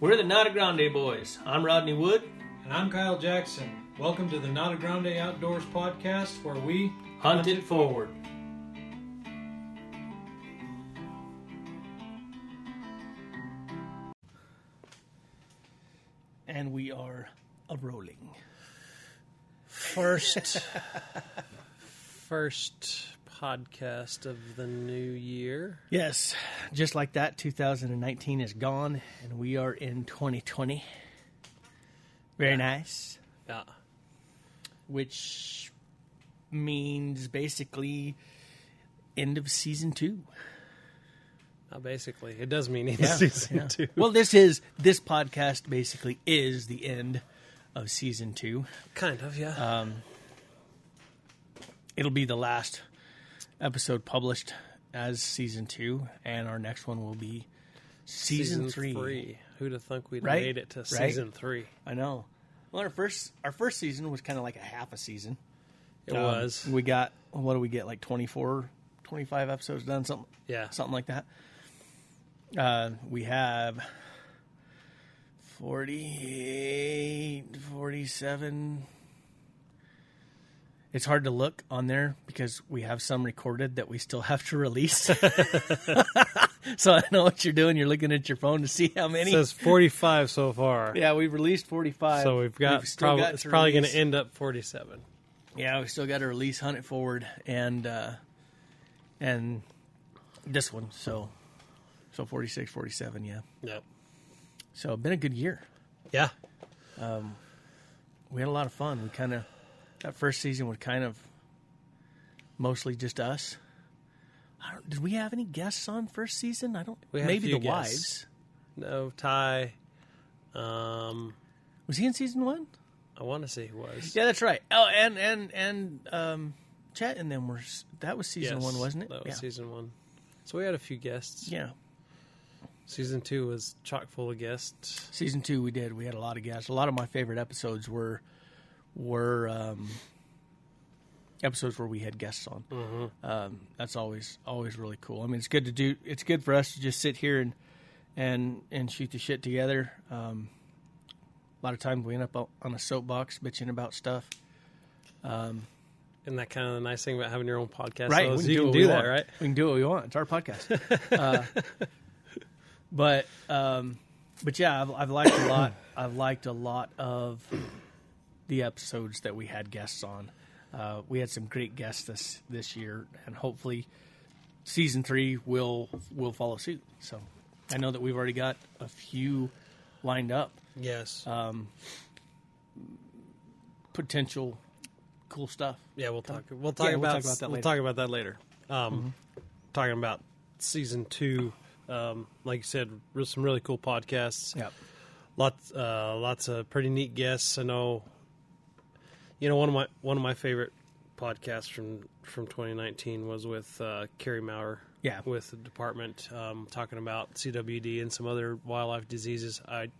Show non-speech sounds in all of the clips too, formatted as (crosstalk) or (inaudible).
We're the Nata Grande Boys. I'm Rodney Wood. And I'm Kyle Jackson. Welcome to the Nata Grande Outdoors podcast where we Hunt it forward. And we are a rolling. First, (laughs) first podcast of the new year. Yes, just like that, 2019 is gone, and we are in 2020. Very nice. Yeah. Which means basically end of season two. Not basically. It does mean end of season yeah. two. Well, this is this podcast basically is the end of season two. kind of, yeah. Um, it'll be the last episode published as season two, and our next one will be season, three. Who'd have thunk we'd Right? made it to Right? season three? I know. Well, our first our first season was kind of like a half a season. It Um, was. We got what do we get? Like 24, 25 episodes done, something Yeah. something like that. Uh, we have 48, 47. It's hard to look on there because we have some recorded that we still have to release. (laughs) (laughs) so I know what you're doing. You're looking at your phone to see how It many. says 45 so far. yeah, we've released 45. So we've got, still probably, got it's probably going to end up 47. Yeah, we still got to release Hunt It Forward and uh, and this one. So so 46, 47, yeah. Yep. So been a good year. Yeah. Um, we had a lot of fun. We kind of that first season was kind of mostly just us. I don't, did we have any guests on first season? I don't. We had a maybe the guests. wives. No, Ty. Um, Was he in season one? I want to say he was. Yeah, that's right. Oh, and and and um, Chet and them were that was season Yes, one, wasn't it? That yeah. was season one. So we had a few guests. yeah. Season two was chock full of guests. Season two, we did. We had a lot of guests. A lot of my favorite episodes were were um, episodes where we had guests on. Um, that's always always really cool. I mean, it's good to do. It's good for us to just sit here and and and shoot the shit together. Um, a lot of times we end up on a soapbox bitching about stuff. Isn't that kind of the nice thing about having your own podcast? Right, though, we is can you do can do we that, want. right? We can do what we want. It's our podcast. (laughs) uh, but um, but yeah, I've, I've liked a lot. I've liked a lot of the episodes that we had guests on. Uh, we had some great guests this this year, and hopefully, season three will will follow suit. So, I know that we've already got a few lined up. Yes. Uh, Potential cool stuff. yeah, we'll talk. We'll talk Yeah, we'll about. talk about that we'll later. talk about that later. Um, Talking about season two. Um, like you said, some really cool podcasts. Yep. Lots, uh, lots of pretty neat guests. I know. You know, one of my one of my favorite podcasts from from 2019 was with uh, Kerry Maurer. Yeah. with the department um, talking about CWD and some other wildlife diseases. I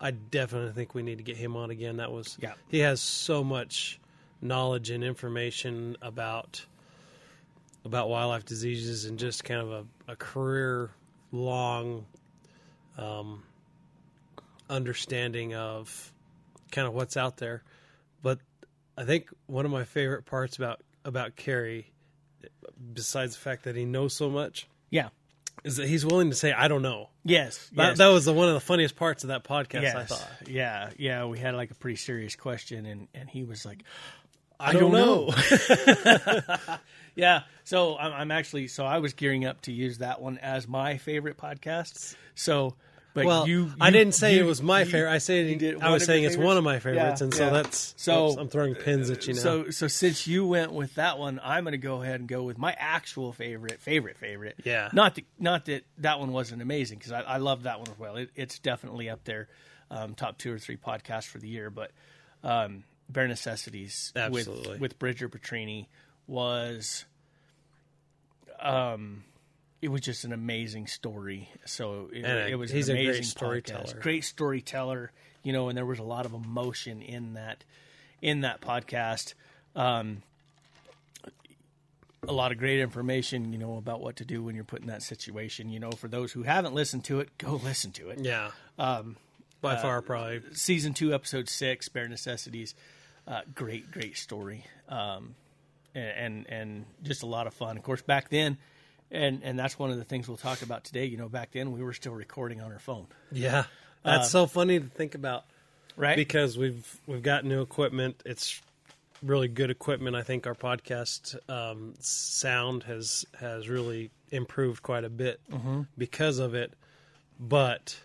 I definitely think we need to get him on again. That was Yeah. He has so much knowledge and information about about wildlife diseases and just kind of a, a career long um, understanding of kind of what's out there. But I think one of my favorite parts about about Kerry, besides the fact that he knows so much, Yeah. is that he's willing to say, "I don't know." Yes. That, yes. that was the, one of the funniest parts of that podcast. yes. I thought. Yeah, yeah. We had like a pretty serious question, and and he was like, "I, don't don't know." (laughs) (laughs) yeah. So I'm, I'm actually so I was gearing up to use that one as my favorite podcast. So, but Well, you, I didn't say you- it was my favorite. I said I was saying it's one of my favorites? favorites, Yeah, and so yeah. that's So- oops, I'm throwing pins at you now. So so since you went with that one, I'm going to go ahead and go with my actual favorite, favorite, favorite. Yeah. Not that not that that one wasn't amazing because I, I love that one as well. It, it's definitely up there, um, top two or three podcasts for the year. But um, Bare Necessities Absolutely. with with Bridger Petrini was, um, it was just an amazing story. So it, uh, it was he's an a great amazing storyteller. podcast. Great storyteller, you know, and there was a lot of emotion in that in that podcast. Um, a lot of great information, you know, about what to do when you're put in that situation. You know, for those who haven't listened to it, go (laughs) listen to it. yeah, by far probably season two, episode six, Bare Necessities. Uh, great, great story, um, and, and and just a lot of fun. Of course, back then, and and that's one of the things we'll talk about today. You know, back then we were still recording on our phone, yeah. That's so funny to think about right? because we've we've got new equipment. It's really good equipment. I think our podcast um, sound has has really improved quite a bit because of it. But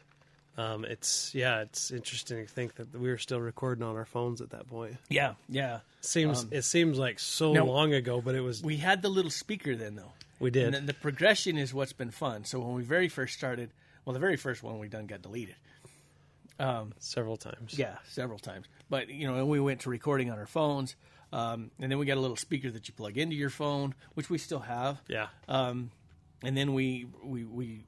um, it's yeah, it's interesting to think that we were still recording on our phones at that point. yeah, yeah. Seems it seems like so no. long ago, but it was we, had the little speaker then, though. We did. And then the progression is what's been fun. So when we very first started, well, the very first one we done got deleted. several times. Yeah, several times. But you know, and we went to recording on our phones, um, and then we got a little speaker that you plug into your phone, which we still have. Yeah. Um, and then we we we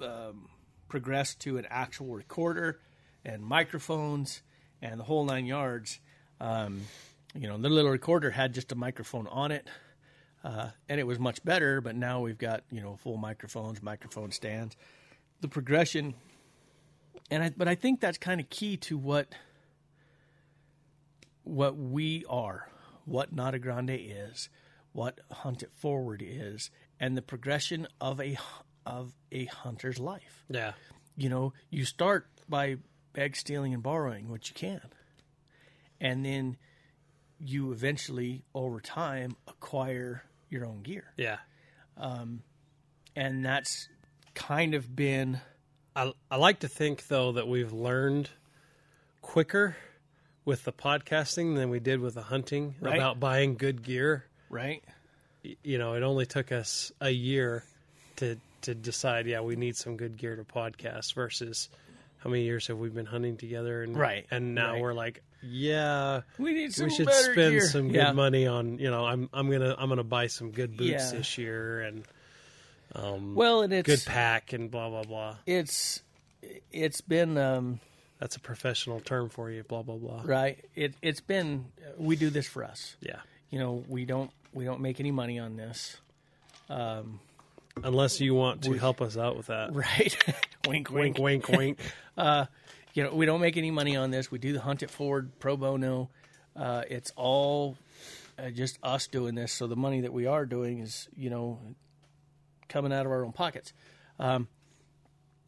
um, progressed to an actual recorder and microphones and the whole nine yards. Um, you know, the little recorder had just a microphone on it, uh, and it was much better. But now we've got you know full microphones, microphone stands. The progression, and I, but I think that's kind of key to what what we are, what Nada Grande is, what Hunt It Forward is, and the progression of a of a hunter's life. Yeah. You know, you start by bag stealing and borrowing what you can, and then you eventually, over time, acquire your own gear, Yeah. Um, and that's kind of been I, I like to think though that we've learned quicker with the podcasting than we did with the hunting Right. about buying good gear. right. You know, it only took us a year to to decide, yeah, we need some good gear to podcast versus how many years have we been hunting together and Right, and now right. we're like, yeah, We need some we should better spend gear. some good Yeah. money on, you know, I'm I'm going to I'm going to buy some good boots Yeah. this year and um Well, and it's good pack and blah blah blah. it's it's been um, That's a professional term for you, blah blah blah. right. It it's been we do this for us. Yeah. You know, we don't we don't make any money on this. Unless you want to help us out with that. Right. (laughs) wink, Wink, wink. wink, wink. (laughs) You know, we don't make any money on this. We do the Hunt It Forward pro bono. Uh, it's all uh, just us doing this. So the money that we are doing is, you know, coming out of our own pockets, um,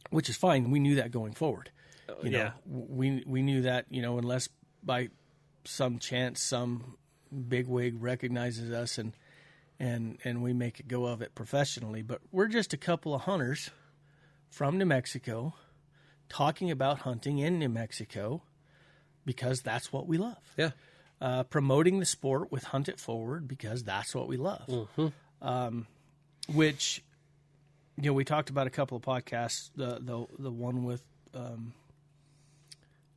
which is fine. We knew that going forward. You know, yeah. we we knew that you know unless by some chance some bigwig recognizes us and and and we make a go of it professionally, but we're just a couple of hunters from New Mexico talking about hunting in New Mexico because that's what we love. Yeah. Uh, promoting the sport with Hunt It Forward because that's what we love. Um, which, you know, we talked about a couple of podcasts. The the the one with um,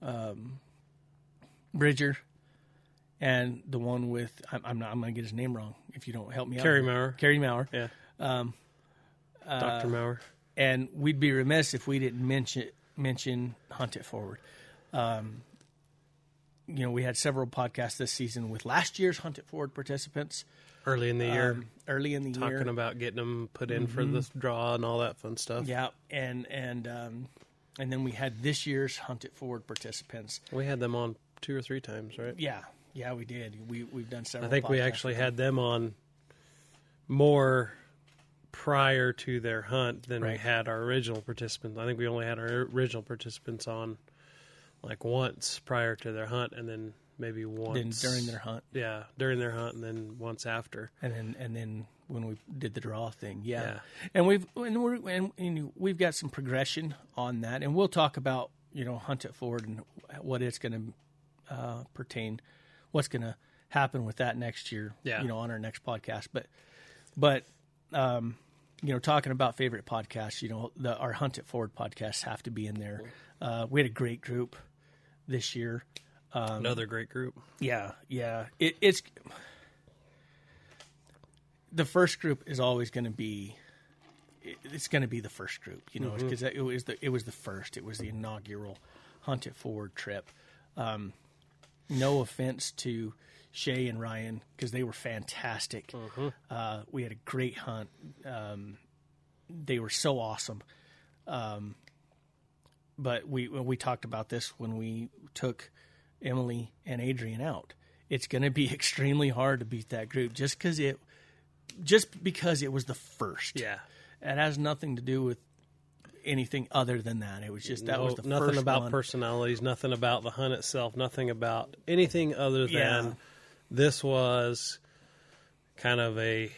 um, Bridger, and the one with I'm, I'm not I'm going to get his name wrong if you don't help me Kerry out. Maurer. Kerry Maurer. Yeah. Um, Dr. Maurer. and we'd be remiss if we didn't mention mention Hunt It Forward. Um, you know, we had several podcasts this season with last year's Hunt It Forward participants Early in the year. um, early in the talking year. Talking about getting them put in for the draw and all that fun stuff. yeah, and and um, and then we had this year's Hunt It Forward participants. We had them on two or three times, right? Yeah, yeah, we did. We we've done several. I think we actually had them on more prior to their hunt than we had our original participants. I think we only had our original participants on like once prior to their hunt and then maybe then once during their hunt, Yeah, during their hunt and then once after. and then and then when we did the draw thing, yeah, Yeah. and we've and we're and, and we've got some progression on that, and we'll talk about you know hunt it forward and what it's going to uh, pertain, what's going to happen with that next year, Yeah. you know, on our next podcast, but but um, you know, talking about favorite podcasts, you know, the our hunt it forward podcasts have to be in there. Uh, we had a great group this year. Um, Another great group. Yeah, yeah. It, it's the first group is always going to be. It's going to be the first group, you know, because it was the it was the first. It was the inaugural Hunt It Forward trip. Um, no offense to Shay and Ryan because they were fantastic. Uh, we had a great hunt. Um, they were so awesome. Um, but we we talked about this when we took Emily and Adrian out. It's going to be (laughs) extremely hard to beat that group just because it just because it was the first. Yeah. It has nothing to do with anything other than that. It was just that No- was the nothing about one. personalities, nothing about the hunt itself, nothing about anything other than Yeah. this was kind of a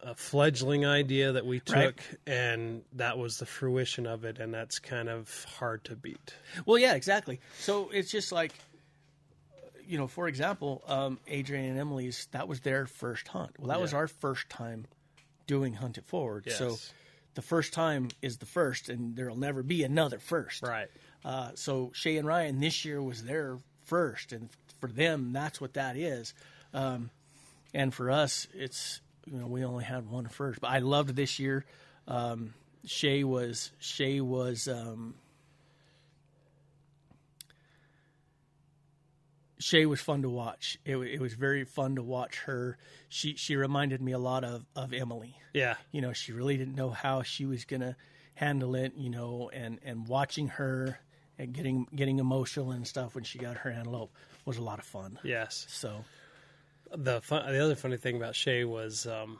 a fledgling idea that we took Right. and that was the fruition of it and that's kind of hard to beat. Well, yeah, exactly. So it's just like, you know, for example, um, Adrian and Emily's that was their first hunt. Well, that was our first time doing Hunt It Forward. So Yes. The first time is the first, and there'll never be another first. Right. Uh, so Shay and Ryan this year was their first, and for them, that's what that is. Um, and for us, it's you know we only had one first, but I loved this year. Um, Shay was Shay was um, Shay was fun to watch. It, it was very fun to watch her. She she reminded me a lot of of Emily Yeah. you know she really didn't know how she was going to handle it you know and and watching her and getting getting emotional and stuff when she got her antelope was a lot of fun Yes. so the fun, the other funny thing about Shay was, um,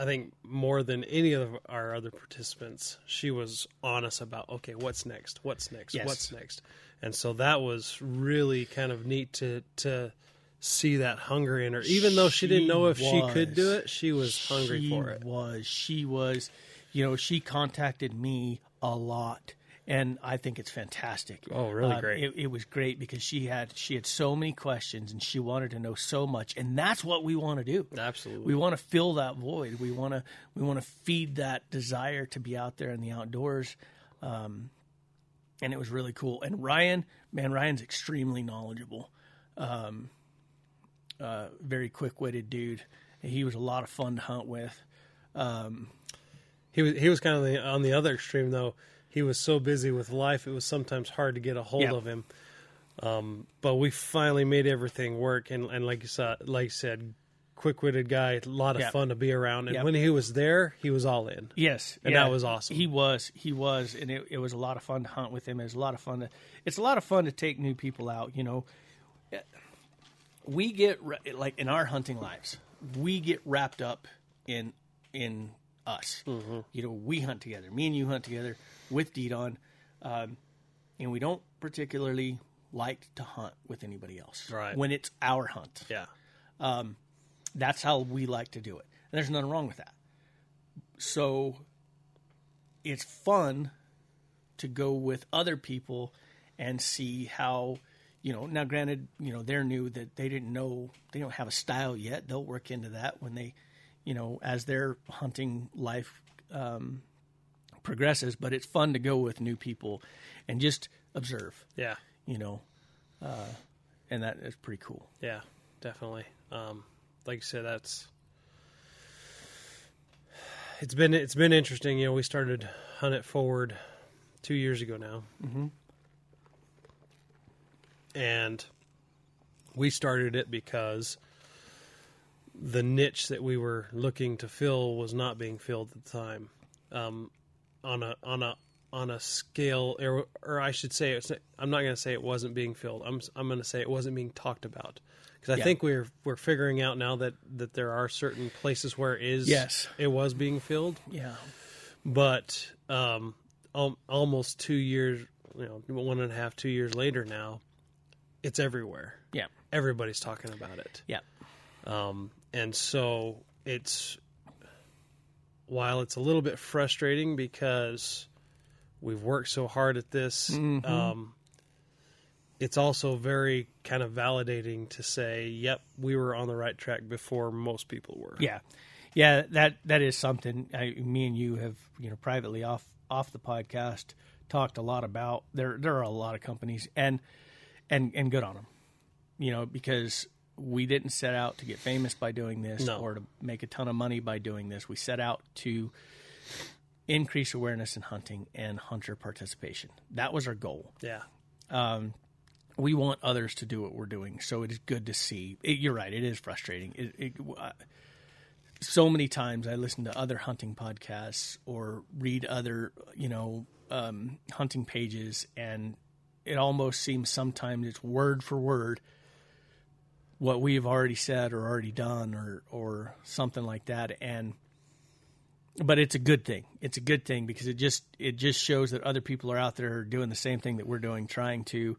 I think more than any of our other participants, she was honest about okay, what's next, what's next, Yes. what's next, and so that was really kind of neat to to see that hunger in her. Even though she, didn't know if she could do it, she was hungry she for it. was she was you know she contacted me a lot and I think it's fantastic. Oh, really Uh, great. It, it was great because she had she had so many questions and she wanted to know so much, and that's what we want to do. Absolutely. we want to fill that void. We want to we want to feed that desire to be out there in the outdoors. Um, and it was really cool. And Ryan, man, Ryan's extremely knowledgeable. Um, uh, very quick witted dude. He was a lot of fun to hunt with. He was he was kind of the, on the other extreme though. He was so busy with life, it was sometimes hard to get a hold Yeah. of him. Um, but we finally made everything work, and, and like you saw, like you said, quick witted guy, a lot of Yeah. fun to be around. And Yeah. when he was there, he was all in. Yes, And that was awesome. He was, he was, and it, it was a lot of fun to hunt with him. It was a lot of fun to. It's a lot of fun to take new people out. You know, we get like in our hunting lives, we get wrapped up in in us. Mm-hmm. You know, we hunt together. Me and you hunt together with Didon, um, and we don't particularly like to hunt with anybody else. Right. when it's our hunt. Yeah, That's how we like to do it. And there's nothing wrong with that. So it's fun to go with other people and see how, you know, now granted, you know, they're new that they didn't know, they don't have a style yet. They'll work into that when they, you know, as their hunting life um, progresses. But it's fun to go with new people and just observe, yeah, you know, uh, and that is pretty cool. yeah, definitely. Um, like you said, that's it's been it's been interesting. You know, we started Hunt It Forward two years ago now, mm-hmm. and we started it because the niche that we were looking to fill was not being filled at the time um, on a on a on a scale or, or I should say it's, I'm not going to say it wasn't being filled I'm I'm going to say it wasn't being talked about because I Yeah. think we're we're figuring out now that that there are certain places where it is Yes. it was being filled Yeah. but um, al- almost two years you know one and a half two years later now it's everywhere Yeah. everybody's talking about it Yeah. Um, and so it's while it's a little bit frustrating because we've worked so hard at this, um, it's also very kind of validating to say, "Yep, we were on the right track before most people were." Yeah, yeah. That that is something. I, me and you have you know privately off off the podcast talked a lot about. There there are a lot of companies and and and good on them. You know because we didn't set out to get famous by doing this No. or to make a ton of money by doing this. We set out to increase awareness in hunting and hunter participation. That was our goal yeah, we want others to do what we're doing. So it is good to see. It, you're right. It is frustrating. It, it, uh, so many times I listen to other hunting podcasts or read other, you know, um, hunting pages, and it almost seems sometimes it's word for word what we've already said or already done or or something like that and but it's a good thing it's a good thing because it just it just shows that other people are out there doing the same thing that we're doing trying to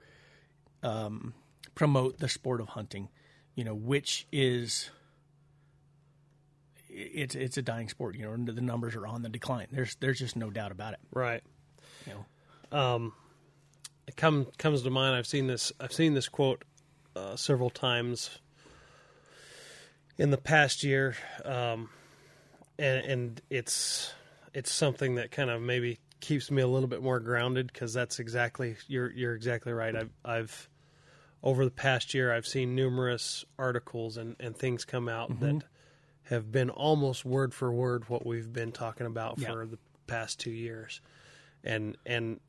um, promote the sport of hunting you know which is it's it's a dying sport you know and the numbers are on the decline there's there's just no doubt about it Right. you know um It come comes to mind. I've seen this. I've seen this quote uh, several times in the past year, um, and and it's it's something that kind of maybe keeps me a little bit more grounded because that's exactly you're you're exactly right. I've I've over the past year I've seen numerous articles and and things come out that have been almost word for word what we've been talking about Yeah. for the past two years, and and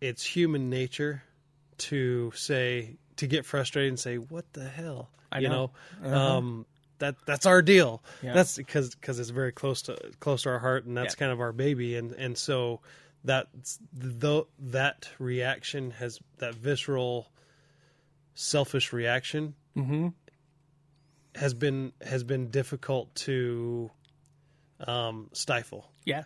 it's human nature to say to get frustrated and say what the hell I you know. know, um that that's our deal Yeah. that's because because it's very close to close to our heart and that's Yeah. kind of our baby and and so that though that reaction has that visceral selfish reaction mm-hmm. has been has been difficult to um stifle yeah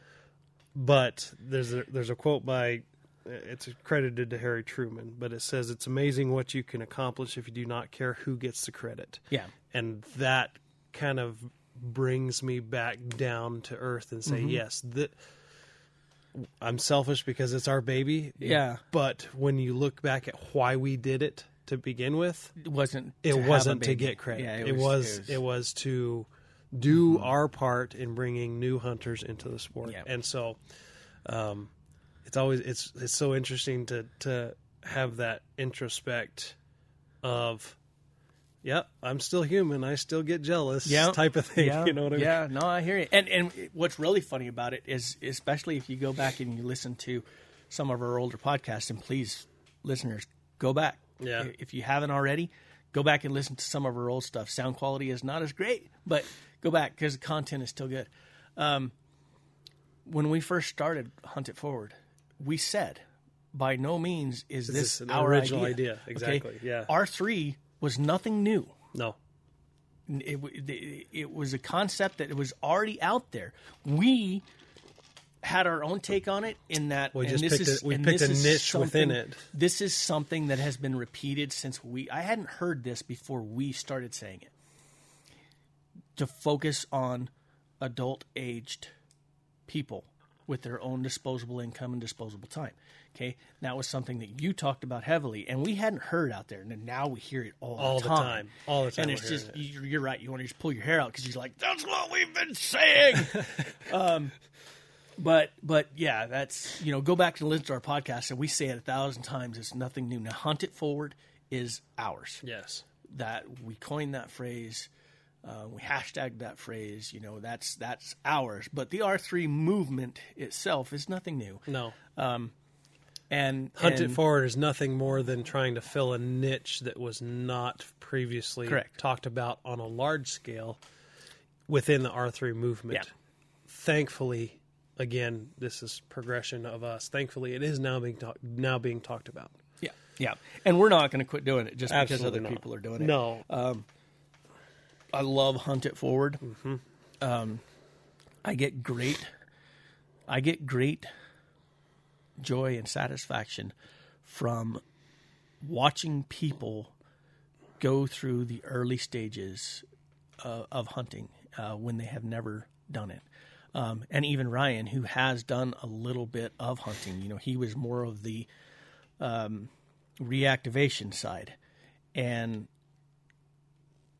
but there's a there's a quote by it's credited to Harry Truman, but it says it's amazing what you can accomplish if you do not care who gets the credit. yeah And that kind of brings me back down to earth and say, yes, that I'm selfish because it's our baby. Yeah. But when you look back at why we did it to begin with, it wasn't it wasn't to get credit. yeah it, was, it was to do our part in bringing new hunters into the sport. Yeah. And so um, it's always it's it's so interesting to to have that introspect of yep, I'm still human. I still get jealous Yeah. type of thing. Yeah, You know what I mean? yeah, no, I hear you. And and what's really funny about it is, especially if you go back and you listen to some of our older podcasts, and please, listeners, go back. Yeah. If you haven't already, go back and listen to some of our old stuff. Sound quality is not as great, but go back because the content is still good. Um, when we first started Hunt It Forward, we said, by no means is this, our original idea. idea. Exactly, yeah. R three was nothing new No. it, w- it was a concept that was already out there. We had our own take on it in that We and just this picked is, a- we picked a niche within it. This is something that has been repeated since we. I hadn't heard this before we started saying it. To focus on adult aged people with their own disposable income and disposable time. Okay, that was something that you talked about heavily, and we hadn't heard out there, and now we hear it all, All the the time. time. All the time And it's just you're, you're right. You want to just pull your hair out because you're like, that's what we've been saying. (laughs) um, but but yeah, that's you know, go back and listen to our podcast, and we say it a thousand times. It's nothing new. Now, hunt it forward is ours Yes. that we coined that phrase. Uh, we hashtagged that phrase. You know, that's that's ours. But the R three movement itself is nothing new. No. And Hunt and, it forward is nothing more than trying to fill a niche that was not previously Correct. talked about on a large scale within the R3 movement. Yeah. Thankfully, again, this is progression of us. Thankfully, it is now being talk- now being talked about. Yeah, yeah. And we're not going to quit doing it just because other not. people are doing it. No, I love Hunt It Forward. Mm-hmm. Um, I get great, I get great joy and satisfaction from watching people go through the early stages uh, of hunting uh, when they have never done it. Um, and even Ryan, who has done a little bit of hunting, you know, he was more of the um, reactivation side, and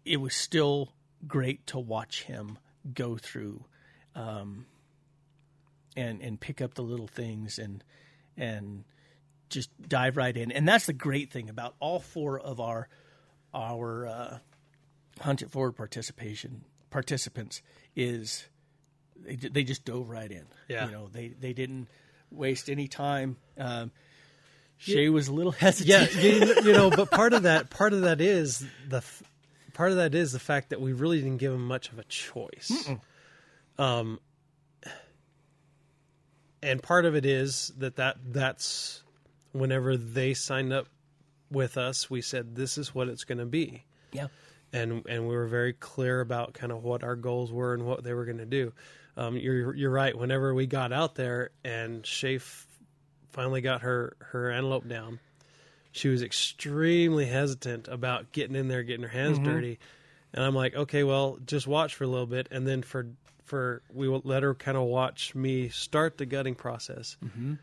it was still great to watch him go through um, and and pick up the little things and and just dive right in. And that's the great thing about all four of our our uh, hunt it forward participation participants is they, they just dove right in. Yeah. you know they they didn't waste any time. Um, Shay was a little (laughs) hesitant. yeah, you, you know, but part of that part of that is the part of that is the fact that we really didn't give him much of a choice. Um, and part of it is that that that's whenever they signed up with us, we said this is what it's going to be, Yeah. and and we were very clear about kind of what our goals were and what they were going to do. Um, you're you're right. Whenever we got out there and Shay f- finally got her her antelope down, she was extremely hesitant about getting in there, getting her hands dirty. And I'm like, okay, well, just watch for a little bit, and then for for we will let her kind of watch me start the gutting process. Mm-hmm.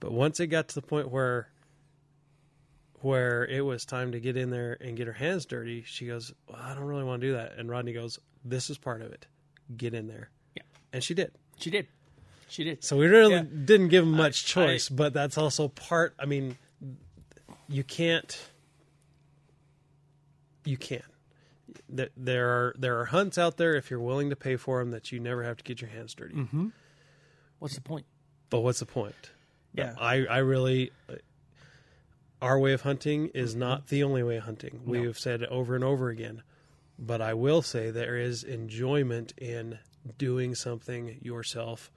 But once it got to the point where where it was time to get in there and get her hands dirty, she goes, well, I don't really want to do that. And Rodney goes, This is part of it. Get in there. Yeah. And she did. She did. She did. So we really Yeah. didn't give him much I- choice, but that's also part. I mean, you can't. You can. There- There are there are hunts out there if you're willing to pay for them that you never have to get your hands dirty. What's the point? But what's the point? Yeah. I I really. Our way of hunting is not the only way of hunting. We have said it over and over again. But I will say there is enjoyment in doing something yourself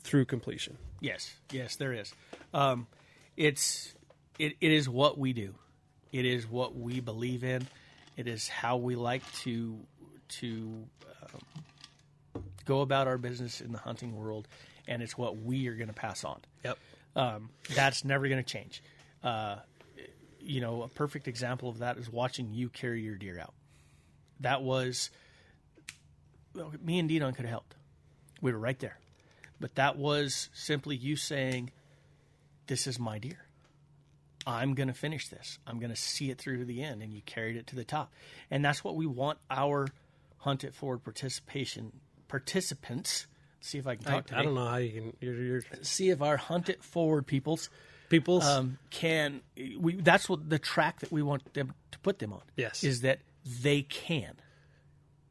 through completion. Yes, yes, there is. Um, it's it, it is what we do. It is what we believe in. It is how we like to to um, go about our business in the hunting world, and it's what we are going to pass on. Yep. Um, that's never going to change. Uh, you know, a perfect example of that is watching you carry your deer out. That was well, me and Dinon could have helped. We were right there, but that was simply you saying, "This is my deer. I'm going to finish this. I'm going to see it through to the end," and you carried it to the top. And that's what we want our hunt it forward participation participants. See if I can I, to I don't know how you can. You're, you're see if our hunt it forward peoples people's. um, can we that's what the track that we want them to put them on Yes. is that they can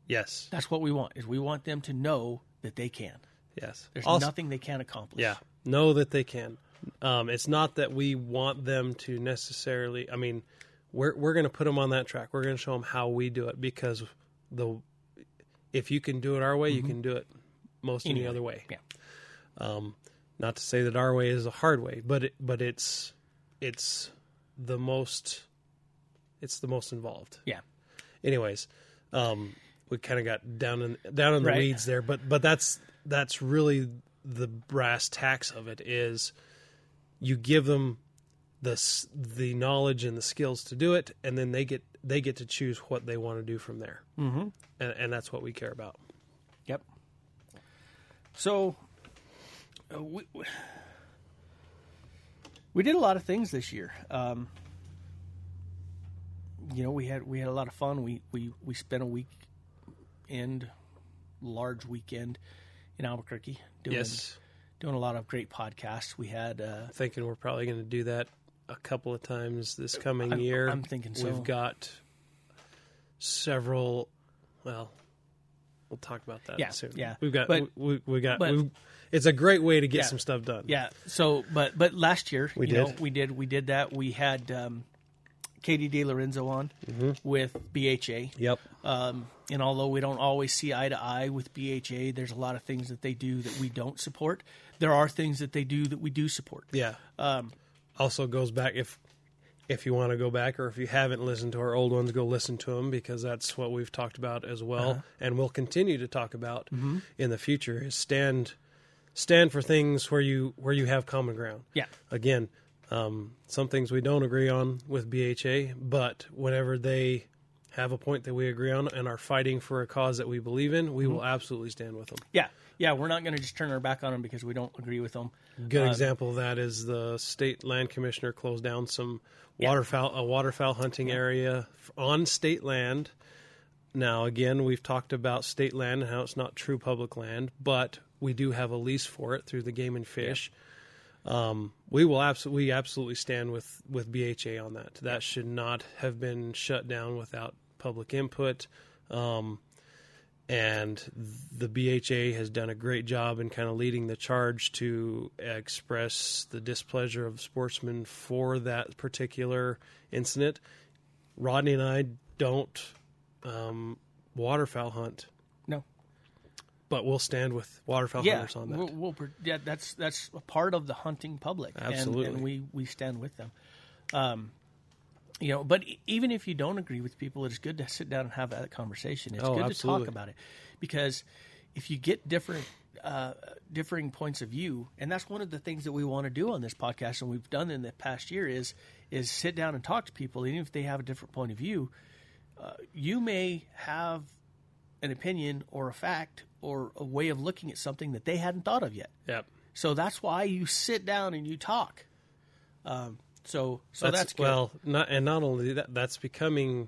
yes. that's what we want is we want them to know that they can Yes. there's Also- nothing they can't accomplish Yeah, know that they can. Um, it's not that we want them to necessarily. I mean, we're we're going to put them on that track. We're going to show them how we do it because the if you can do it our way, you can do it most any Anyway, other way. yeah Um, Not to say that our way is a hard way, but it, but it's it's the most it's the most involved. yeah anyways um we kind of got down in down in the Right. weeds there but but that's that's really the brass tacks of it is you give them the the knowledge and the skills to do it and then they get they get to choose what they want to do from there. Mm-hmm. and, and that's what we care about. Yep. So uh, we, we did a lot of things this year. Um, you know we had we had a lot of fun. We we we spent a week end large weekend in Albuquerque doing yes doing a lot of great podcasts. We had uh, thinking we're probably going to do that a couple of times this coming I'm- year I'm thinking so. we've got several well we'll talk about that Yeah, soon yeah. we've got But- we, we got but- we've, it's a great way to get Yeah. some stuff done yeah. So, but but last year, We you know, did. we did we did that. We had um, Katie Lorenzo on Mm-hmm. with BHA. yep Um, and although we don't always see eye to eye with BHA, there's a lot of things that they do that we don't support. There are things that they do that we do support. yeah Um, also goes back if if you want to go back or if you haven't listened to our old ones go listen to them because that's what we've talked about as well Uh-huh. and we'll continue to talk about Mm-hmm. in the future is stand stand for things where you where you have common ground yeah. again, um, some things we don't agree on with BHA, but whenever they have a point that we agree on and are fighting for a cause that we believe in, we will absolutely stand with them. Yeah. Yeah. We're not going to just turn our back on them because we don't agree with them. Good Uh, example of that is the state land commissioner closed down some waterfowl a waterfowl hunting area on state land. Now, again, we've talked about state land and how it's not true public land, but we do have a lease for it through the Game and Fish. Um, we will absolutely we absolutely stand with with BHA on that. That should not have been shut down without public input. Um, and the BHA has done a great job in kind of leading the charge to express the displeasure of sportsmen for that particular incident. Rodney and I don't um, waterfowl hunt. But we'll stand with waterfowl yeah, hunters on that. We'll, we'll, yeah, that's that's a part of the hunting public, and- Absolutely. and, we we stand with them. Um, you know, but even if you don't agree with people, it's good to sit down and have that conversation. It's Oh, good absolutely. to talk about it because if you get different uh, differing points of view, and that's one of the things that we want to do on this podcast, and we've done in the past year is is sit down and talk to people, even if they have a different point of view. Uh, you may have an opinion or a fact or a way of looking at something that they hadn't thought of yet. Yep. So that's why you sit down and you talk. Um, so so that's, good. well, not and not only that, that's becoming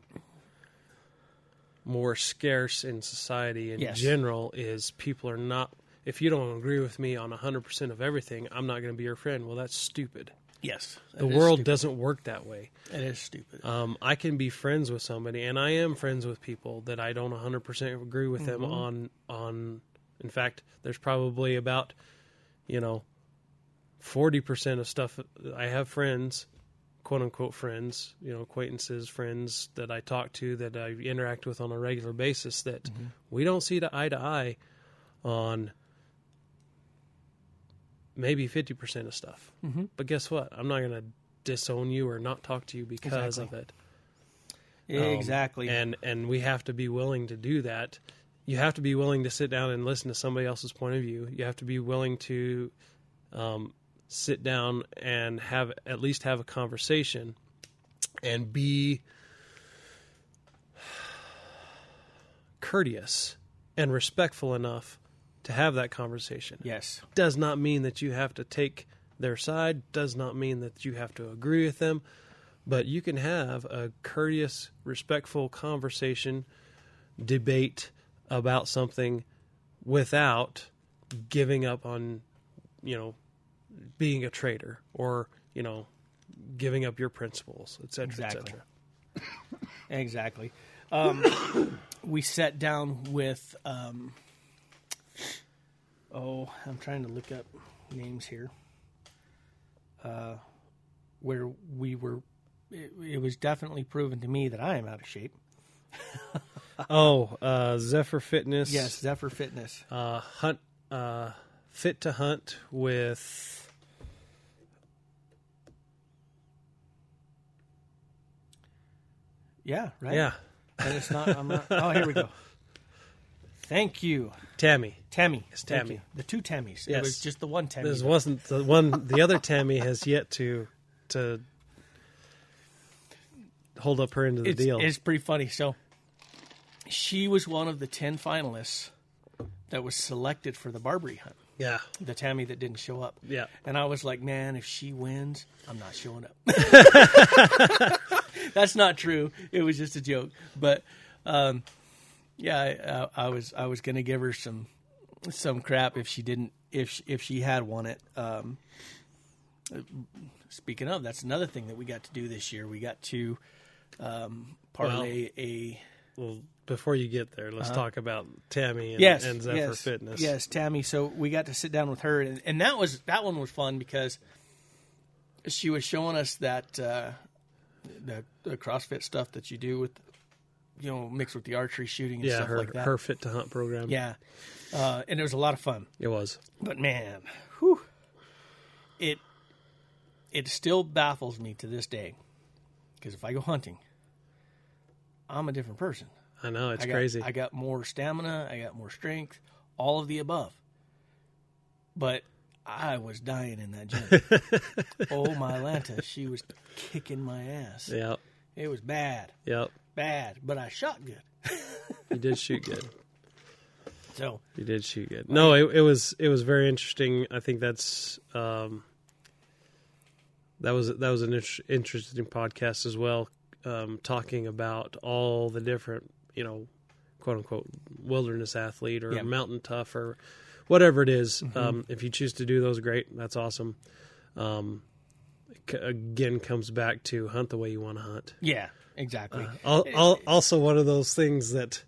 more scarce in society in Yes. general. Is people are not. If you don't agree with me on hundred percent of everything, I'm not going to be your friend. Well, that's stupid. Yes, The world stupid. doesn't work that way. It is stupid. Um, I can be friends with somebody, and I am friends with people that I don't 100% agree with them Mm-hmm. on. On, in fact, there's probably about, you know, 40% of stuff. I have friends, quote unquote friends, you know, acquaintances, friends that I talk to that I interact with on a regular basis that Mm-hmm. we don't see to eye to eye on maybe 50% of stuff. Mm-hmm. But guess what? I'm not going to disown you or not talk to you because Exactly. of it. Um, exactly. And and we have to be willing to do that. You have to be willing to sit down and listen to somebody else's point of view. You have to be willing to um, sit down and have at least have a conversation and be (sighs) courteous and respectful enough to have that conversation yes. does not mean that you have to take their side, does not mean that you have to agree with them, but you can have a courteous, respectful conversation, debate about something without giving up on, you know, being a traitor or, you know, giving up your principles, et cetera, et Exactly. cetera. Exactly. (coughs) Um, (coughs) we sat down with. Um, oh, I'm trying to look up names here. Uh, where we were, it, it was definitely proven to me that I am out of shape. (laughs) Oh, uh, Zephyr Fitness. Yes, Zephyr Fitness. Uh, hunt, uh, fit to hunt with Yeah, right. yeah, and it's not. I'm not. Oh, here we go. (laughs) Thank you, Tammy. Tammy. It's Thank Tammy. you. The two Tammys. It Yes. was just the one Tammy. This that- wasn't the one. The other Tammy has yet to to hold up her end of the it's, deal. It's pretty funny. So she was one of the ten finalists that was selected for the Barbary hunt. yeah, The Tammy that didn't show up. yeah. And I was like, man, if she wins, I'm not showing up. (laughs) (laughs) That's not true. It was just a joke. But um, yeah, I, uh, I was I was gonna give her some some crap if she didn't if she, if she had won it. Um, speaking of, that's another thing that we got to do this year. We got to um, parlay a Well, before you get there, let's talk about Tammy and, yes, and Zephyr yes, Fitness. Yes, Tammy. So we got to sit down with her, and, and that was that one was fun because she was showing us that uh, the, the CrossFit stuff that you do with, you know, mixed with the archery shooting and yeah. stuff Her like that. her fit to hunt program. Yeah, uh, and it was a lot of fun. it was. But man, whew, it it still baffles me to this day because if I go hunting, I'm a different person. I know it's I got, crazy. I got more stamina. I got more strength. All of the above. But I was dying in that gym. (laughs) oh my Lanta, she was kicking my ass. yep, It was bad, yep. Bad. But I shot good. You did shoot good. (laughs) So You did shoot good. No, it, it was it was very interesting. I think that's um, that was that was an inter- interesting podcast as well, um, talking about all the different you know, quote unquote wilderness athlete or Yeah. mountain tough or whatever it is. Um, if you choose to do those, great. That's awesome. Um, c- again, comes back to hunt the way you want to hunt. yeah, exactly. Al- also, one of those things that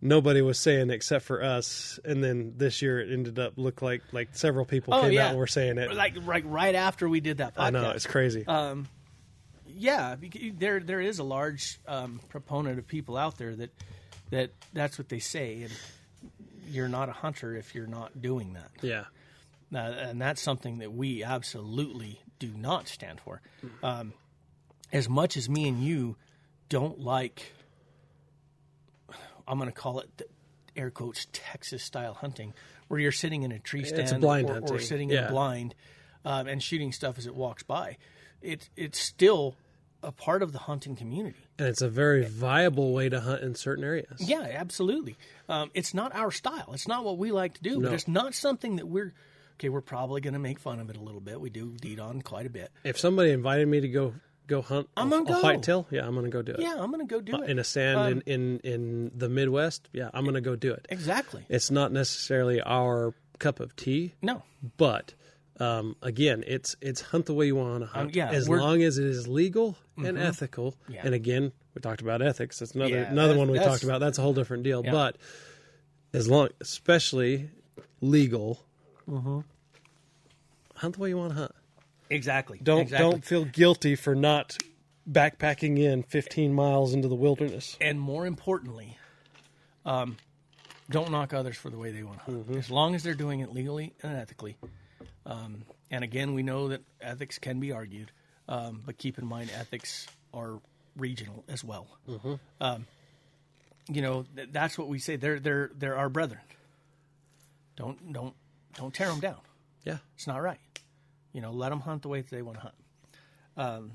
nobody was saying except for us, and then this year it ended up look like like several people Oh, came yeah. out and were saying it. like right right after we did that podcast. I know it's crazy. Um, yeah, there there is a large um, proponent of people out there that that that's what they say, and you're not a hunter if you're not doing that. Yeah. Uh, and that's something that we absolutely do not stand for. Um, as much as me and you don't like, I'm going to call it the air quotes Texas style hunting, where you're sitting in a tree stand blind or, or sitting in yeah. a blind um, and shooting stuff as it walks by. It, it's still a part of the hunting community. And it's a very viable way to hunt in certain areas. Yeah, absolutely. Um, it's not our style. It's not what we like to do, but it's not something that we're okay. We're probably going to make fun of it a little bit. We do deed on quite a bit. If somebody invited me to go go hunt I'm a, gonna a go. whitetail, yeah, I'm gonna go do it. Yeah, I'm going to go do it In a sand Um, in, in in the Midwest, yeah, I'm gonna go do it. exactly. It's not necessarily our cup of tea, No, but um, again, it's it's hunt the way you want to hunt. Um, yeah, as we're- long as it is legal and ethical. Yeah. And again, we talked about ethics. That's another Yeah, another that- one we that's- talked about. That's a whole different deal. But as long, especially legal, Mm-hmm. hunt the way you want to hunt. Exactly. Don't exactly. don't feel guilty for not backpacking in 15 miles into the wilderness. And more importantly, um, don't knock others for the way they want to hunt. As long as they're doing it legally and ethically. Um, and again, we know that ethics can be argued, um, but keep in mind ethics are regional as well. Um, you know, th- that's what we say. They're they're they're our brethren. Don't don't don't tear them down. Yeah. It's not right. You know, let them hunt the way that they want to hunt. Um,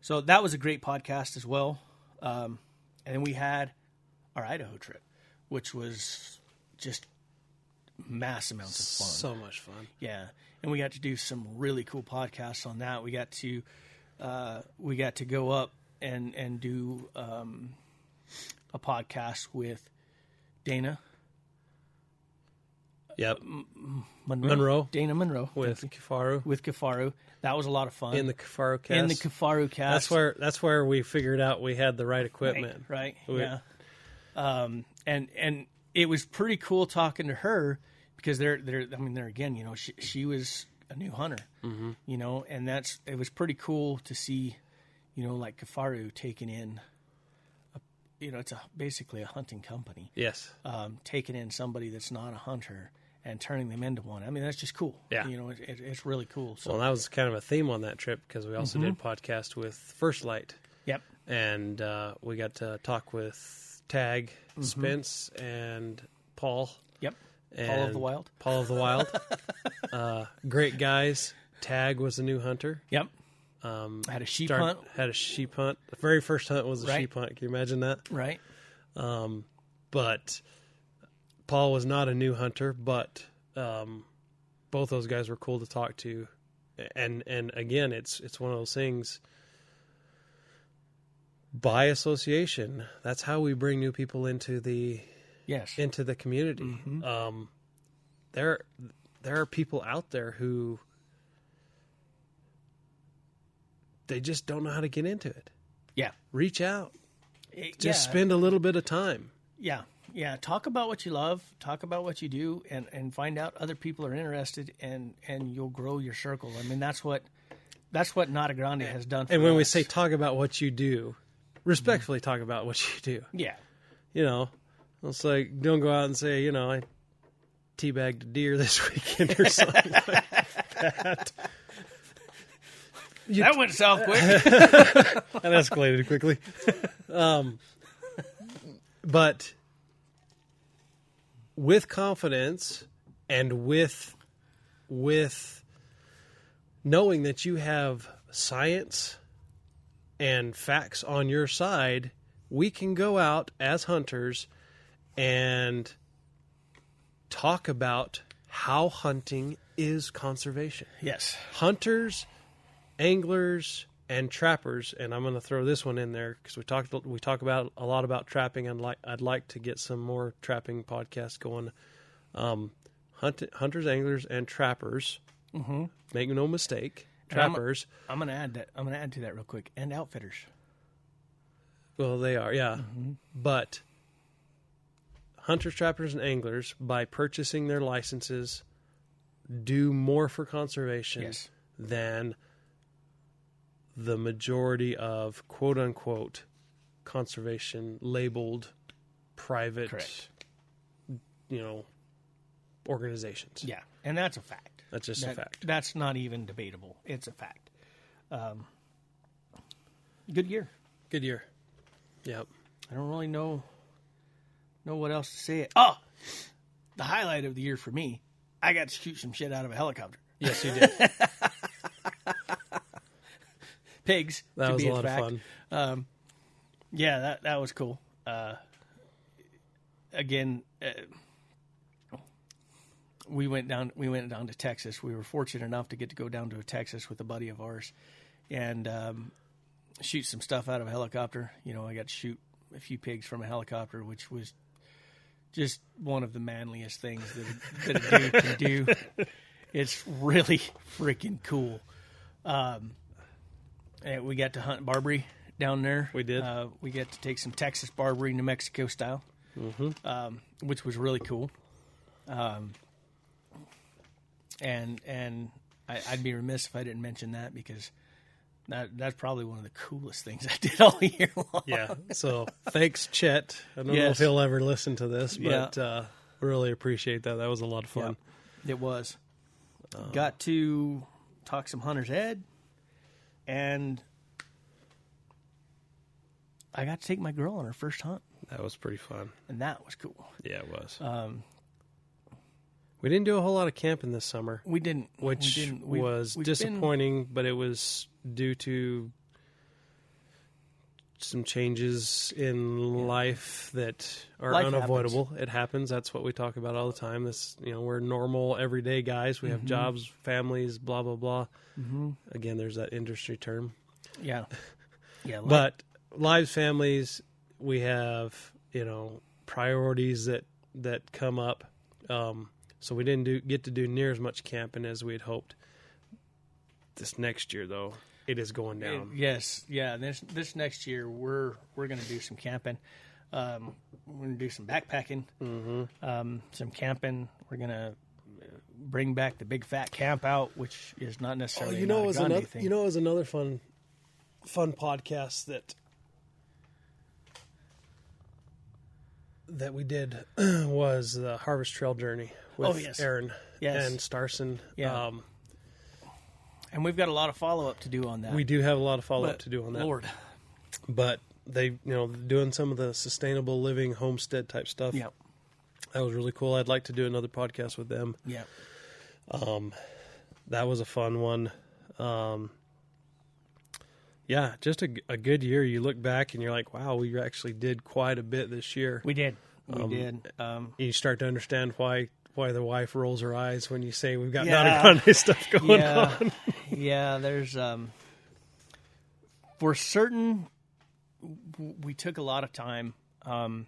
so that was a great podcast as well. Um, and then we had our Idaho trip, which was just mass amounts of fun. So much fun. Yeah, and we got to do some really cool podcasts on that. We got to uh, we got to go up and and do um, a podcast with Dana Yep. Monroe, Monroe. Dana Monroe With Kifaru with Kifaru. That was a lot of fun in the Kifaru cast. in the Kifaru cast. That's where that's where we figured out we had the right right, equipment. right? We- yeah. Um, and and it was pretty cool talking to her because they're they're I mean they're again you know she she was a new hunter, Mm-hmm. you know, and that's it was pretty cool to see, you know, like Kifaru taking in, a, you know, it's a basically a hunting company, Yes. um, taking in somebody that's not a hunter and turning them into one. I mean that's just cool. Yeah. you know, it, it, it's really cool. So Well, that was kind of a theme on that trip because we also did podcast with First Lite, yep, and uh, we got to talk with Tag, Spence, and Paul. yep. And Paul of the Wild. Paul of the Wild. (laughs) uh, great guys. Tag was a new hunter. Yep. Um, had a sheep start- hunt. Had a sheep hunt. The very first hunt was a Right. sheep hunt. Can you imagine that? Right. but Paul was not a new hunter, but um, both those guys were cool to talk to, and and again, it's it's one of those things. By association, that's how we bring new people into the Yes. into the community. Um, there there are people out there who they just don't know how to get into it. yeah. Reach out, It- just yeah. spend a little bit of time. Yeah, yeah. Talk about what you love. Talk about what you do, and and find out other people are interested, and and you'll grow your circle. I mean, that's what that's what Nada Grande has done. For And when we say talk about what you do, respectfully talk about what you do. yeah, You know, it's like don't go out and say, you know, I teabagged a deer (laughs) this weekend or something like that. (laughs) that went south quick. (laughs) That escalated quickly. Um, but with confidence and with with knowing that you have science and facts on your side, we can go out as hunters and talk about how hunting is conservation. Yes, hunters, anglers, and trappers, and I'm going to throw this one in there because we talked we talk about a lot about trapping. I'd like I'd like to get some more trapping podcasts going. Um, hunt, hunters, anglers, and trappers. Mm-hmm. Make no mistake, And I'm- trappers. I'm gonna add that. I'm gonna add to that real quick. And outfitters. Well, they are, yeah. But hunters, trappers, and anglers, by purchasing their licenses, do more for conservation Yes. than the majority of quote unquote conservation labeled private Correct. you know organizations. Yeah, and that's a fact. That's just a fact. That's not even debatable. It's a fact. Um, good year. Good year. Yep. I don't really know know what else to say. Oh, the highlight of the year for me, I got to shoot some shit out of a helicopter. Yes, you did. (laughs) Pigs. That to was be a lot of exact. fun. Yeah, that that was cool. Uh, again, uh, we went down. We went down to Texas. We were fortunate enough to get to go down to Texas with a buddy of ours, and um, shoot some stuff out of a helicopter. You know, I got to shoot a few pigs from a helicopter, which was just one of the manliest things that a, that a dude can do. (laughs) It's really freaking cool. Um, and we got to hunt Barbary down there. We did. Uh, we got to take some Texas Barbary, New Mexico style, mm-hmm. um, which was really cool. Um, and and I, I'd be remiss if I didn't mention that because that that's probably one of the coolest things (laughs) I did all year long. Yeah. So thanks, Chet. I don't know if he'll ever listen to this, Yeah. but uh, really appreciate that. That was a lot of fun. It was. Got to talk some hunter's ed, and I got to take my girl on her first hunt, That was pretty fun. and that was cool. Yeah, it was. Um, we didn't do a whole lot of camping this summer, we didn't, which we didn't, we- was we've been- disappointing, but it was due to some changes in life that are Life unavoidable. It happens. That's what we talk about all the time. This, you know, we're normal, everyday guys. We Mm-hmm. have jobs, families, blah blah blah. Again, there's that industry term. yeah, yeah, (laughs) like- but lives families we have you know priorities that that come up um, so we didn't do get to do near as much camping as we had hoped this next year though it is going down yes, yeah. This this next year we're we're going to do some camping. Um, we're going to do some backpacking, mm-hmm. um, some camping. We're going to bring back the big fat camp out, which is not oh, necessarily you a know it was another thing. you know it was another fun fun podcast that that we did (clears throat) was the harvest trail journey with Oh, yes. aaron Yes. and starson Yeah. um, and we've got a lot of follow up to do on that. we do have a lot of follow-up to do on that. Lord, but they you know doing some of the sustainable living homestead type stuff. Yeah, that was really cool. I'd like to do another podcast with them. Yeah, Um, that was a fun one. Um yeah just a, a good year. You look back and you're like wow we actually did quite a bit this year. We did, we Um, did. Um, you start to understand why why the wife rolls her eyes when you say we've got Yeah. Nada Grande (laughs) stuff going yeah, on yeah. There's um, for certain, we took a lot of time. Um,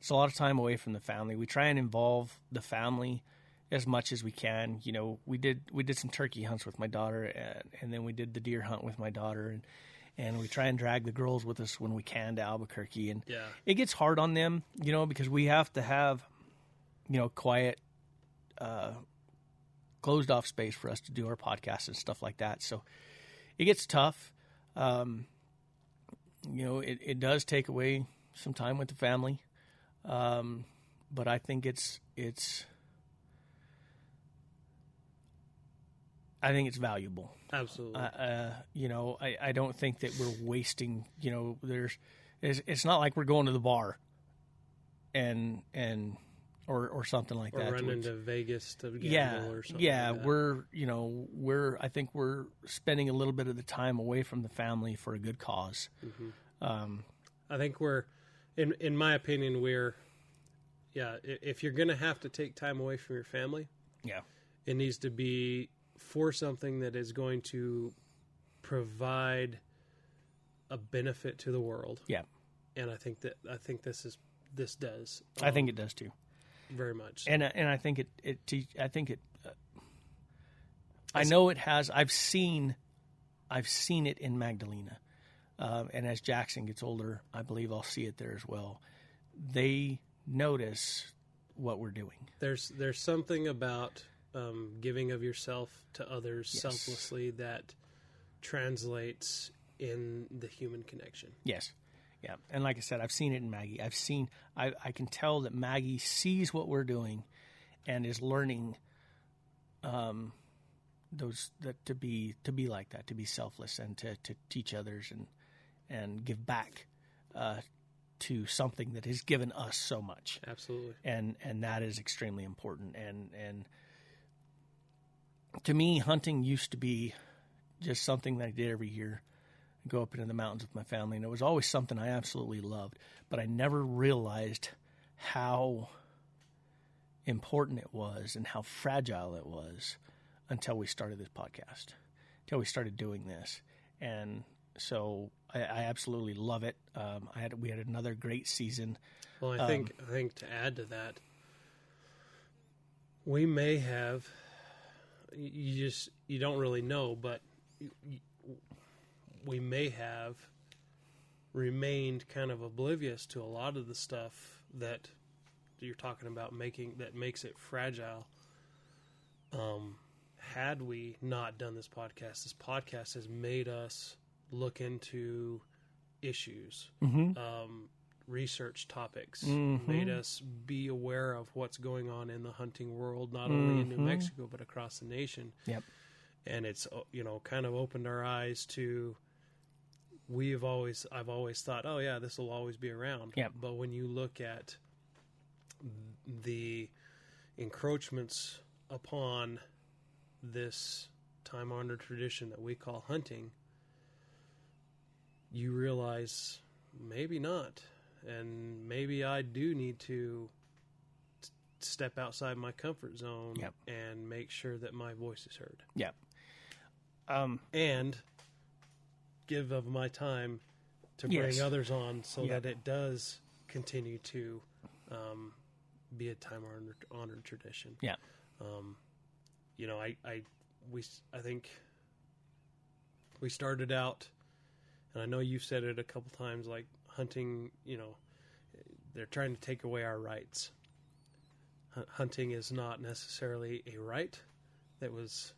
it's a lot of time away from the family. We try and involve the family as much as we can. You know, we did we did some turkey hunts with my daughter, and, and then we did the deer hunt with my daughter, and and we try and drag the girls with us when we can to Albuquerque. And yeah it gets hard on them, you know, because we have to have, you know, quiet, uh, closed off space for us to do our podcasts and stuff like that. So it gets tough. Um, you know, it, it does take away some time with the family. Um, but I think it's, it's, I think it's valuable absolutely uh, uh, you know, I, I don't think that we're wasting. You know, there's, it's, it's not like we're going to the bar, and and or or something like or that. run into Vegas to gamble yeah, or something yeah, like we're you know we're I think we're spending a little bit of the time away from the family for a good cause. Um, I think we're, in in my opinion, we're, yeah. If you're gonna have to take time away from your family, yeah, it needs to be for something that is going to provide a benefit to the world. yeah, And I think that I think this is this does. I think um, it does too, very much. and and I think it it te- I think it. Uh, I know it has. I've seen, I've seen it in Magdalena, um, and as Jackson gets older, I believe I'll see it there as well. They notice what we're doing. there's there's something about um, giving of yourself to others Yes. selflessly that translates in the human connection. Yes, Yeah, and like I said, I've seen it in Maggie. I've seen, I, I can tell that Maggie sees what we're doing, and is learning, um, those that to be to be like that, to be selfless, and to, to teach others and and give back, uh, to something that has given us so much, Absolutely. and and that is extremely important. And and to me, hunting used to be just something that I did every year go up into the mountains with my family, and it was always something I absolutely loved. But I never realized how important it was and how fragile it was until we started this podcast, until we started doing this, and so I, I absolutely love it. Um, I had we had another great season. Well, Um, I think I think to add to that, we may have. You just you don't really know, but we may have remained kind of oblivious to a lot of the stuff that you're talking about making that makes it fragile. Um, had we not done this podcast, this podcast has made us look into issues, um, research topics, made us be aware of what's going on in the hunting world, not only in New Mexico but across the nation. Yep. And it's uh, you know kind of opened our eyes to. We've always, I've always thought, oh yeah, this will always be around. Yep. But when you look at the encroachments upon this time honored tradition that we call hunting, you realize maybe not. And maybe I do need to t- step outside my comfort zone Yep. and make sure that my voice is heard. Yeah. Um, And give of my time to bring Yes. others on so Yep. that it does continue to um, be a time honored, honored tradition. yeah. Um, you know, I, I, we, s- I think we started out, and I know you've said it a couple times, like hunting. You know, they're trying to take away our rights. Hu- Hunting is not necessarily a right that was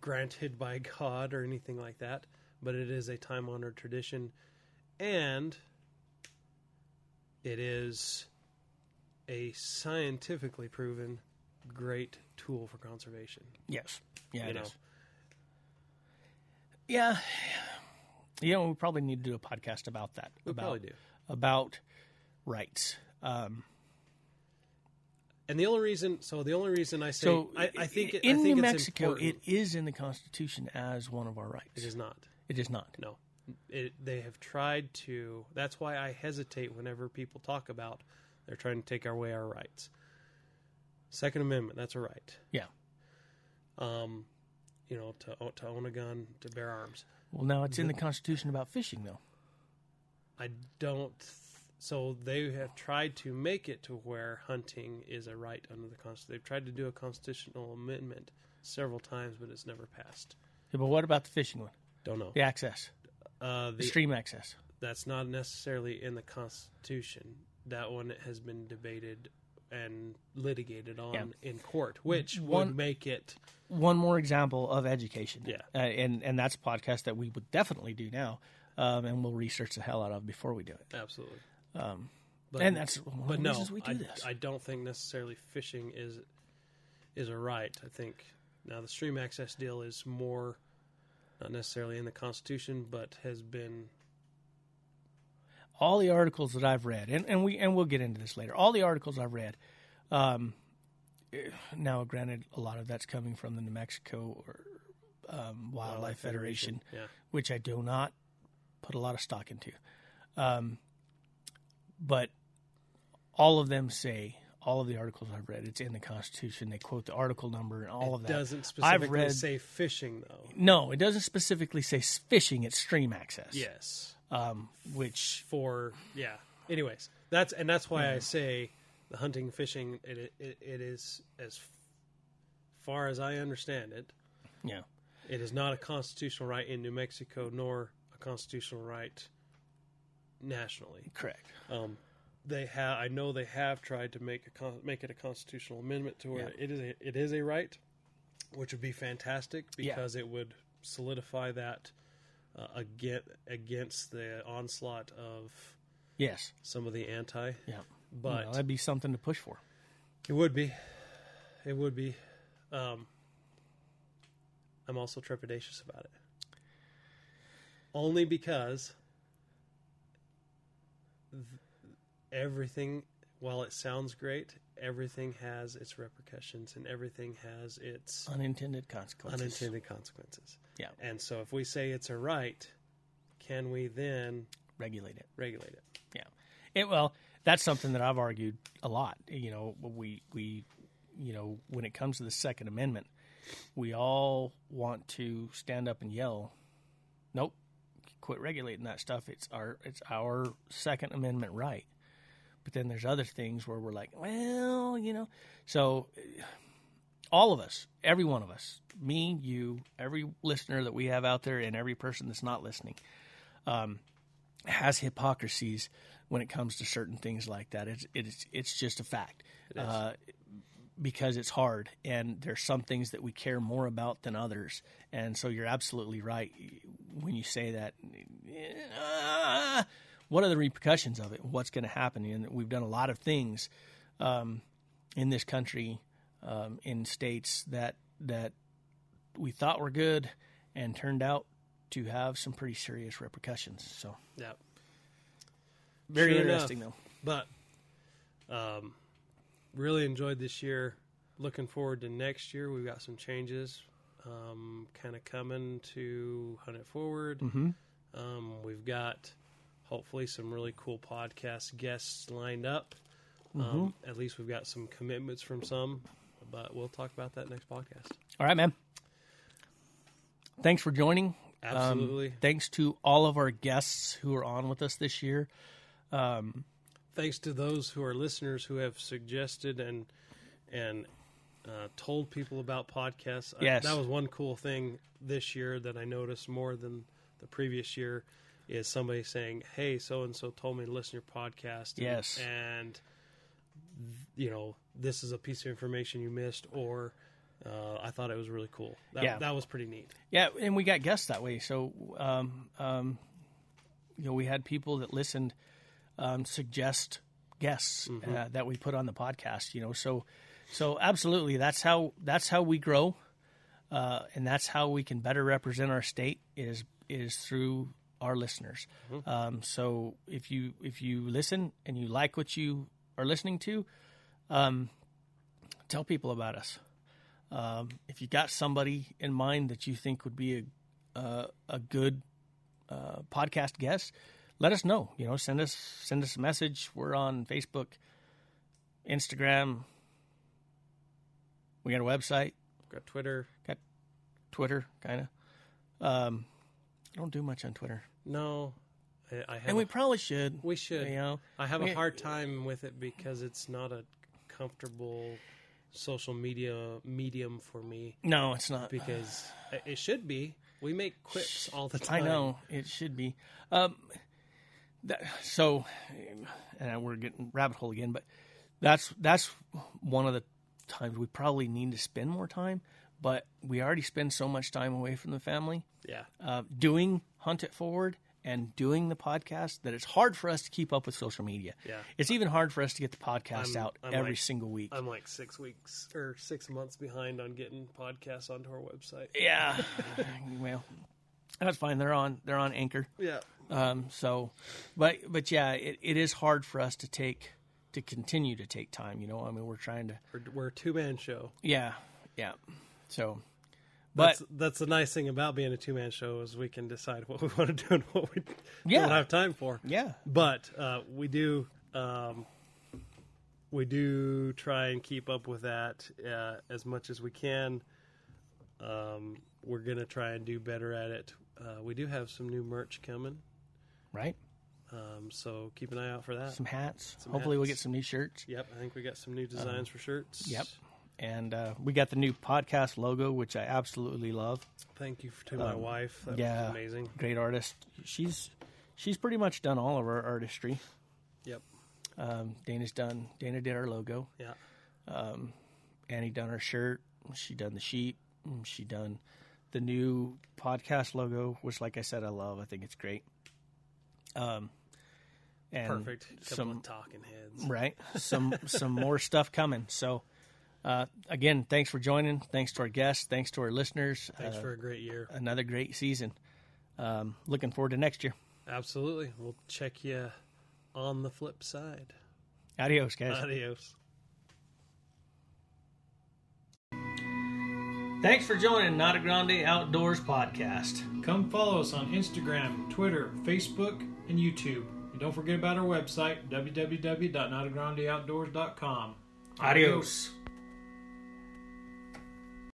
granted by (laughs) God or anything like that, but it is a time honored tradition, and it is a scientifically proven great tool for conservation. Yes. Yeah. You it know. is. Yeah. You know, we probably need to do a podcast about that. We about, probably do. About rights. Um, And the only reason, so the only reason I say, so I, I think, it, in I think New Mexico, important. it is in the Constitution as one of our rights. it is not. It is not. No, it, they have tried to. That's why I hesitate whenever people talk about they're trying to take away our rights. Second Amendment, that's a right. Yeah. Um, you know, to to own a gun, to bear arms. Well, now it's in the Constitution about fishing, though. I don't. So they have tried to make it to where hunting is a right under the Constitution. They've tried to do a constitutional amendment several times, but it's never passed. Yeah, but what about the fishing one? Don't know. The access, Uh, the the, stream access. that's not necessarily in the Constitution. That one has been debated and litigated on Yeah. in court, which One- would make it. One more example of education. Yeah. Uh, and and that's a podcast that we would definitely do now, um, and we'll research the hell out of before we do it. Absolutely. Um, But, and that's but no, reasons we do I, this. I don't think necessarily fishing is is a right. I think now the stream access deal is more not necessarily in the Constitution, but has been all the articles that I've read, and, and we and we'll get into this later. All the articles I've read, um, now granted, a lot of that's coming from the New Mexico or, um, Wildlife, Wildlife Federation, Yeah, which I do not put a lot of stock into. Um, but all of them say, all of the articles I've read, it's in the Constitution. They quote the article number and all it of that. doesn't I've specifically read, say fishing though. no, it doesn't specifically say fishing. It's stream access. Yes, Um, which for yeah. Anyways, that's and that's why I say the hunting fishing it it, it is as far as I understand it, yeah, it is not a constitutional right in New Mexico nor a constitutional right nationally. correct. Um, they have. I know they have tried to make a con- make it a constitutional amendment to where Yeah. it is a it is a right, which would be fantastic Yeah. because it would solidify that uh, against against the onslaught of Yes. some of the anti. Yeah. But Well, that'd be something to push for. it would be, it would be. Um, I'm also trepidatious about it, only because th- everything, while it sounds great, everything has its repercussions and everything has its Unintended consequences. unintended consequences. Yeah. And so, if we say it's a right, can we then Regulate it. regulate it? Yeah. It, well, that's something that I've argued a lot. You know, we we you know, when it comes to the Second Amendment, we all want to stand up and yell, "Nope, quit regulating that stuff. It's our it's our Second Amendment right." But then there's other things where we're like, well, you know, so all of us, every one of us, me, you, every listener that we have out there, and every person that's not listening, um, has hypocrisies when it comes to certain things like that. It's it's it's just a fact. Uh, because it's hard and there's some things that we care more about than others. And so you're absolutely right when you say that. What are the repercussions of it? What's going to happen? And we've done a lot of things um, in this country, um, in states that that we thought were good and turned out to have some pretty serious repercussions. So Yeah. very Sure interesting, enough. though. But um, really enjoyed this year. Looking forward to next year. We've got some changes um, kind of coming to Hunt It Forward. Mhm. Um, we've got hopefully some really cool podcast guests lined up. Um, at least we've got some commitments from some, but we'll talk about that next podcast. All right, man. Thanks for joining. Um, Absolutely. thanks to all of our guests who are on with us this year. thanks to those who are listeners who have suggested and and uh, told people about podcasts. I- Yes. that was one cool thing this year that I noticed more than the previous year is somebody saying, "Hey, so and so told me to listen to your podcast." and- Yes. and you know this is a piece of information you missed, or uh, I thought it was really cool. That, Yeah. that was pretty neat. Yeah, and we got guests that way. So, um, um, you know, we had people that listened um, suggest guests uh, that we put on the podcast. You know, so so absolutely, that's how that's how we grow, uh, and that's how we can better represent our state is is through our listeners. Um, so if you if you listen and you like what you are listening to, um, tell people about us. Um, if you got somebody in mind that you think would be a uh, a good uh, podcast guest, let us know. You know, send us send us a message. We're on Facebook, Instagram. We got a website, Got Twitter. got Twitter, kind of. Um, I don't do much on Twitter, No, I, I have. and we a- probably should. we should. You know, I have We- a hard time with it because it's not a comfortable social media medium for me no, it's not. because it should be. We make quips all the time. (sighs) I know it should be. Um, that, so, and we're getting rabbit hole again, but that's that's one of the times we probably need to spend more time. But we already spend so much time away from the family Yeah. uh, doing Hunt It Forward and doing the podcast that it's hard for us to keep up with social media. Yeah. It's even hard for us to get the podcast I'm- out I'm every like- single week. I'm like six weeks or six months behind on getting podcasts onto our website. yeah. (laughs) well, that's fine. They're on. They're on Anchor. Yeah. Um, so, but but yeah, it, it is hard for us to take to continue to take time. You know, I mean, we're trying to. We're, we're a two man show. Yeah, yeah. So, but That's, that's the nice thing about being a two man show is we can decide what we (laughs) want to do and what we Yeah. don't have time for. yeah, But uh, we do um, we do try and keep up with that uh, as much as we can. Um, we're gonna try and do better at it. Uh, we do have some new merch coming, right. um, so keep an eye out for that. Some hats. Some Hopefully, we'll get some new shirts. Yep, I think we got some new designs for shirts. Yep. And uh, we got the new podcast logo, which I absolutely love. Thank you to my wife. That Um, yeah, was amazing. Great artist. She's she's pretty much done all of our artistry. Yep. Um, Dana's done. Dana did our logo. Yeah. Annie done our shirt. She done the sheet. mm, She done the new podcast logo, which, like I said, I love. I think it's great. Um, and Perfect. Couple some talking heads. right some some more stuff coming. So uh, again, thanks for joining. Thanks to our guests. Thanks to our listeners. Thanks Uh, for a great year. another great season. Um, looking forward to next year. Absolutely. We'll check you on the flip side. Adios, guys. Adios. Thanks for joining Not a Grande Outdoors podcast. Come follow us on Instagram, Twitter, Facebook, and YouTube. And don't forget about our website, www.notagrandeoutdoors.com. Adios.